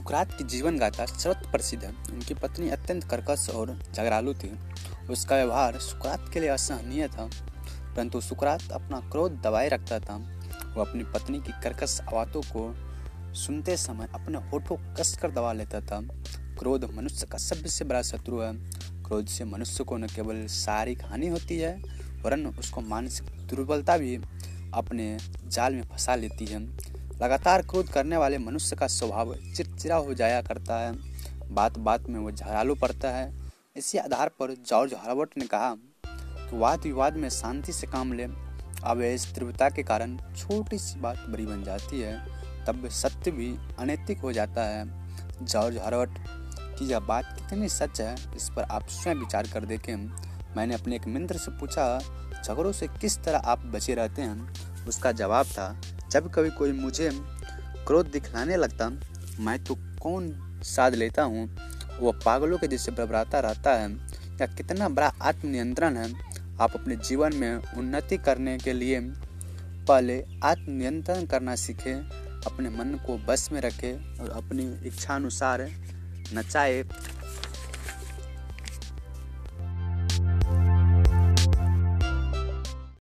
सुकरात की जीवन गाथा सर्वत्र प्रसिद्ध है। उनकी पत्नी अत्यंत कर्कश और झगड़ालू थी उसका व्यवहार सुकरात के लिए असहनीय था, परंतु सुकरात अपना क्रोध दबाए रखता था। वो अपनी पत्नी की कर्कश आवातों को सुनते समय अपने होठों कस कर दबा लेता था। क्रोध मनुष्य का सबसे बड़ा शत्रु है। क्रोध से मनुष्य को न केवल शारीरिक हानि होती है, वरन उसको मानसिक दुर्बलता भी अपने जाल में फंसा लेती है। लगातार क्रोध करने वाले मनुष्य का स्वभाव चिड़चिड़ा हो जाया करता है। बात बात में वो झगड़ालू पड़ता है। इसी आधार पर जॉर्ज हॉर्वर्ट ने कहा कि वाद विवाद में शांति से काम ले। इस तीव्रता के कारण छोटी सी बात बड़ी बन जाती है, तब सत्य भी अनैतिक हो जाता है। जॉर्ज हॉर्वर्ट की यह बात कितनी सच है, इस पर आप स्वयं विचार कर देखें। मैंने अपने एक मित्र से पूछा, झगड़ों से किस तरह आप बचे रहते हैं? उसका जवाब था जब कभी कोई मुझे क्रोध दिखलाने लगता, मैं तो कौन साध लेता हूँ? वह पागलों के जैसे बरबराता रहता है। या कितना बड़ा आत्मनियंत्रण है। आप अपने जीवन में उन्नति करने के लिए पहले आत्मनियंत्रण करना सीखें, अपने मन को बस में रखें और अपनी इच्छानुसार नचाए।